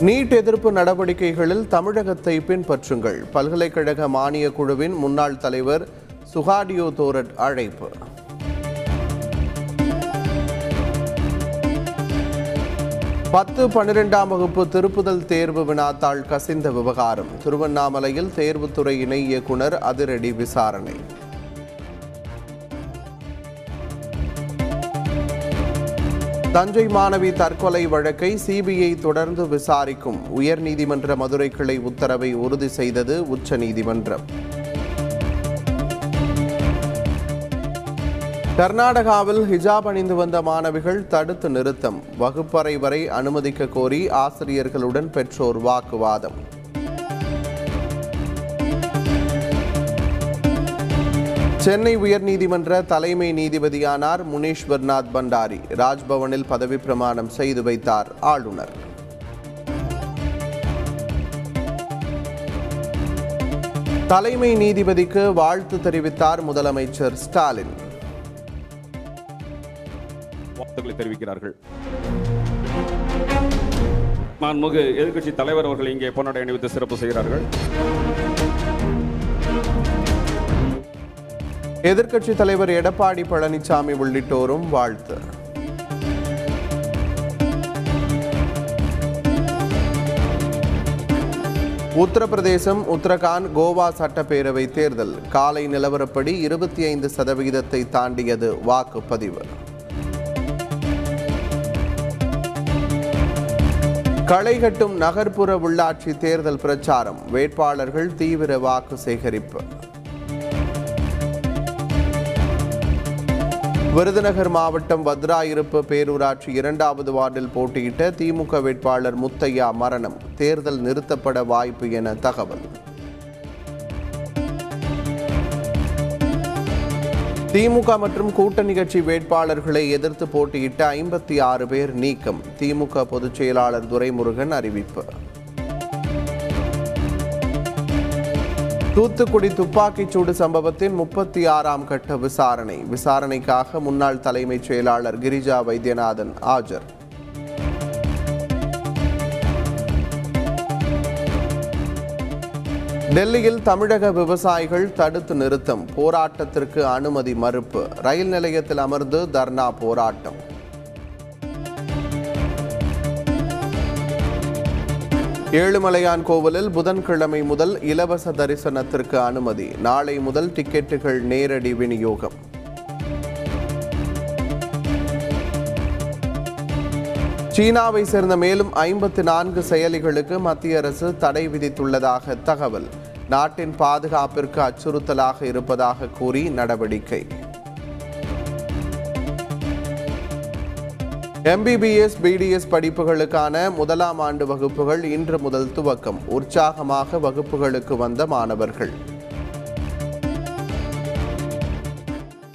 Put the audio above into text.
NEET எதிர்ப்பு நடவடிக்கைகளில் தமிழகத்தை பின்பற்றுங்கள். பல்கலைக்கழக மானியக் குழுவின் முன்னாள் தலைவர் சுகாடியோ தோரட் அழைப்பு. பத்து பன்னிரெண்டாம் வகுப்பு திருப்புதல் தேர்வு வினாத்தாள் கசிந்த விவகாரம். திருவண்ணாமலையில் தேர்வுத்துறை இணை இயக்குனர் அதிரடி விசாரணை. தஞ்சை மாணவி தற்கொலை வழக்கை சிபிஐ தொடர்ந்து விசாரிக்கும். உயர்நீதிமன்ற மதுரை கிளை உத்தரவை உறுதி செய்தது உச்சநீதிமன்றம். கர்நாடகாவில் ஹிஜாப் அணிந்து வந்த மாணவிகள் தடுத்து நிறுத்தம். வகுப்பறை வரை அனுமதிக்க கோரி ஆசிரியர்களுடன் பெற்றோர் வாக்குவாதம். சென்னை உயர்நீதிமன்ற தலைமை நீதிபதியானார் முனீஸ்வர்நாத் பண்டாரி ராஜ்பவனில் பதவி பிரமாணம் செய்து வைத்தார் ஆளுநர். தலைமை நீதிபதிக்கு வாழ்த்து தெரிவித்தார் முதலமைச்சர் ஸ்டாலின். வாழ்த்துக்களை தெரிவிக்கிறார்கள். மாண்புமிகு எதிர்கட்சி தலைவர் அவர்கள் இங்கே பொன்னடை அணிவித்து சிறப்பு செய்கிறார்கள். எதிர்க்கட்சித் தலைவர் எடப்பாடி பழனிசாமி உள்ளிட்டோரும் வாழ்த்து. உத்தரப்பிரதேசம் உத்தரகாண்ட் கோவா சட்டப்பேரவை தேர்தல். காலை நிலவரப்படி இருபத்தி ஐந்து சதவிகிதத்தை தாண்டியது வாக்குப்பதிவு. களைகட்டும் நகர்ப்புற உள்ளாட்சி தேர்தல் பிரச்சாரம். வேட்பாளர்கள் தீவிர வாக்கு சேகரிப்பு. விருதுநகர் மாவட்டம் வத்ராயிருப்பு பேரூராட்சி இரண்டாவது வார்டில் போட்டியிட்ட திமுக வேட்பாளர் முத்தையா மரணம். தேர்தல் நிறுத்தப்பட வாய்ப்பு என தகவல். திமுக மற்றும் கூட்டணி கட்சி வேட்பாளர்களை எதிர்த்து போட்டியிட்ட ஐம்பத்தி ஆறு பேர் நீக்கம். திமுக பொதுச் செயலாளர் துரைமுருகன் அறிவிப்பு. தூத்துக்குடி துப்பாக்கிச்சூடு சம்பவத்தின் முப்பத்தி ஆறாம் கட்ட விசாரணை. விசாரணைக்காக முன்னாள் தலைமைச் செயலாளர் கிரிஜா வைத்தியநாதன் ஆஜர். டெல்லியில் தமிழக விவசாயிகள் தடுத்து நிறுத்தம் போராட்டத்திற்கு அனுமதி மறுப்பு ரயில் நிலையத்தில் அமர்ந்து தர்ணா போராட்டம். ஏழுமலையான் கோவிலில் புதன்கிழமை முதல் இலவச தரிசனத்திற்கு அனுமதி. நாளை முதல் டிக்கெட்டுகள் நேரடி விநியோகம். சீனாவை சேர்ந்த மேலும் ஐம்பத்தி நான்கு செயலிகளுக்கு மத்திய அரசு தடை விதித்துள்ளதாக தகவல். நாட்டின் பாதுகாப்பிற்கு அச்சுறுத்தலாக இருப்பதாக கூறி நடவடிக்கை. எம்பிபிஎஸ் பிடிஎஸ் படிப்புகளுக்கான முதலாம் ஆண்டு வகுப்புகள் இன்று முதல் துவக்கம். உற்சாகமாக வகுப்புகளுக்கு வந்த மாணவர்கள்.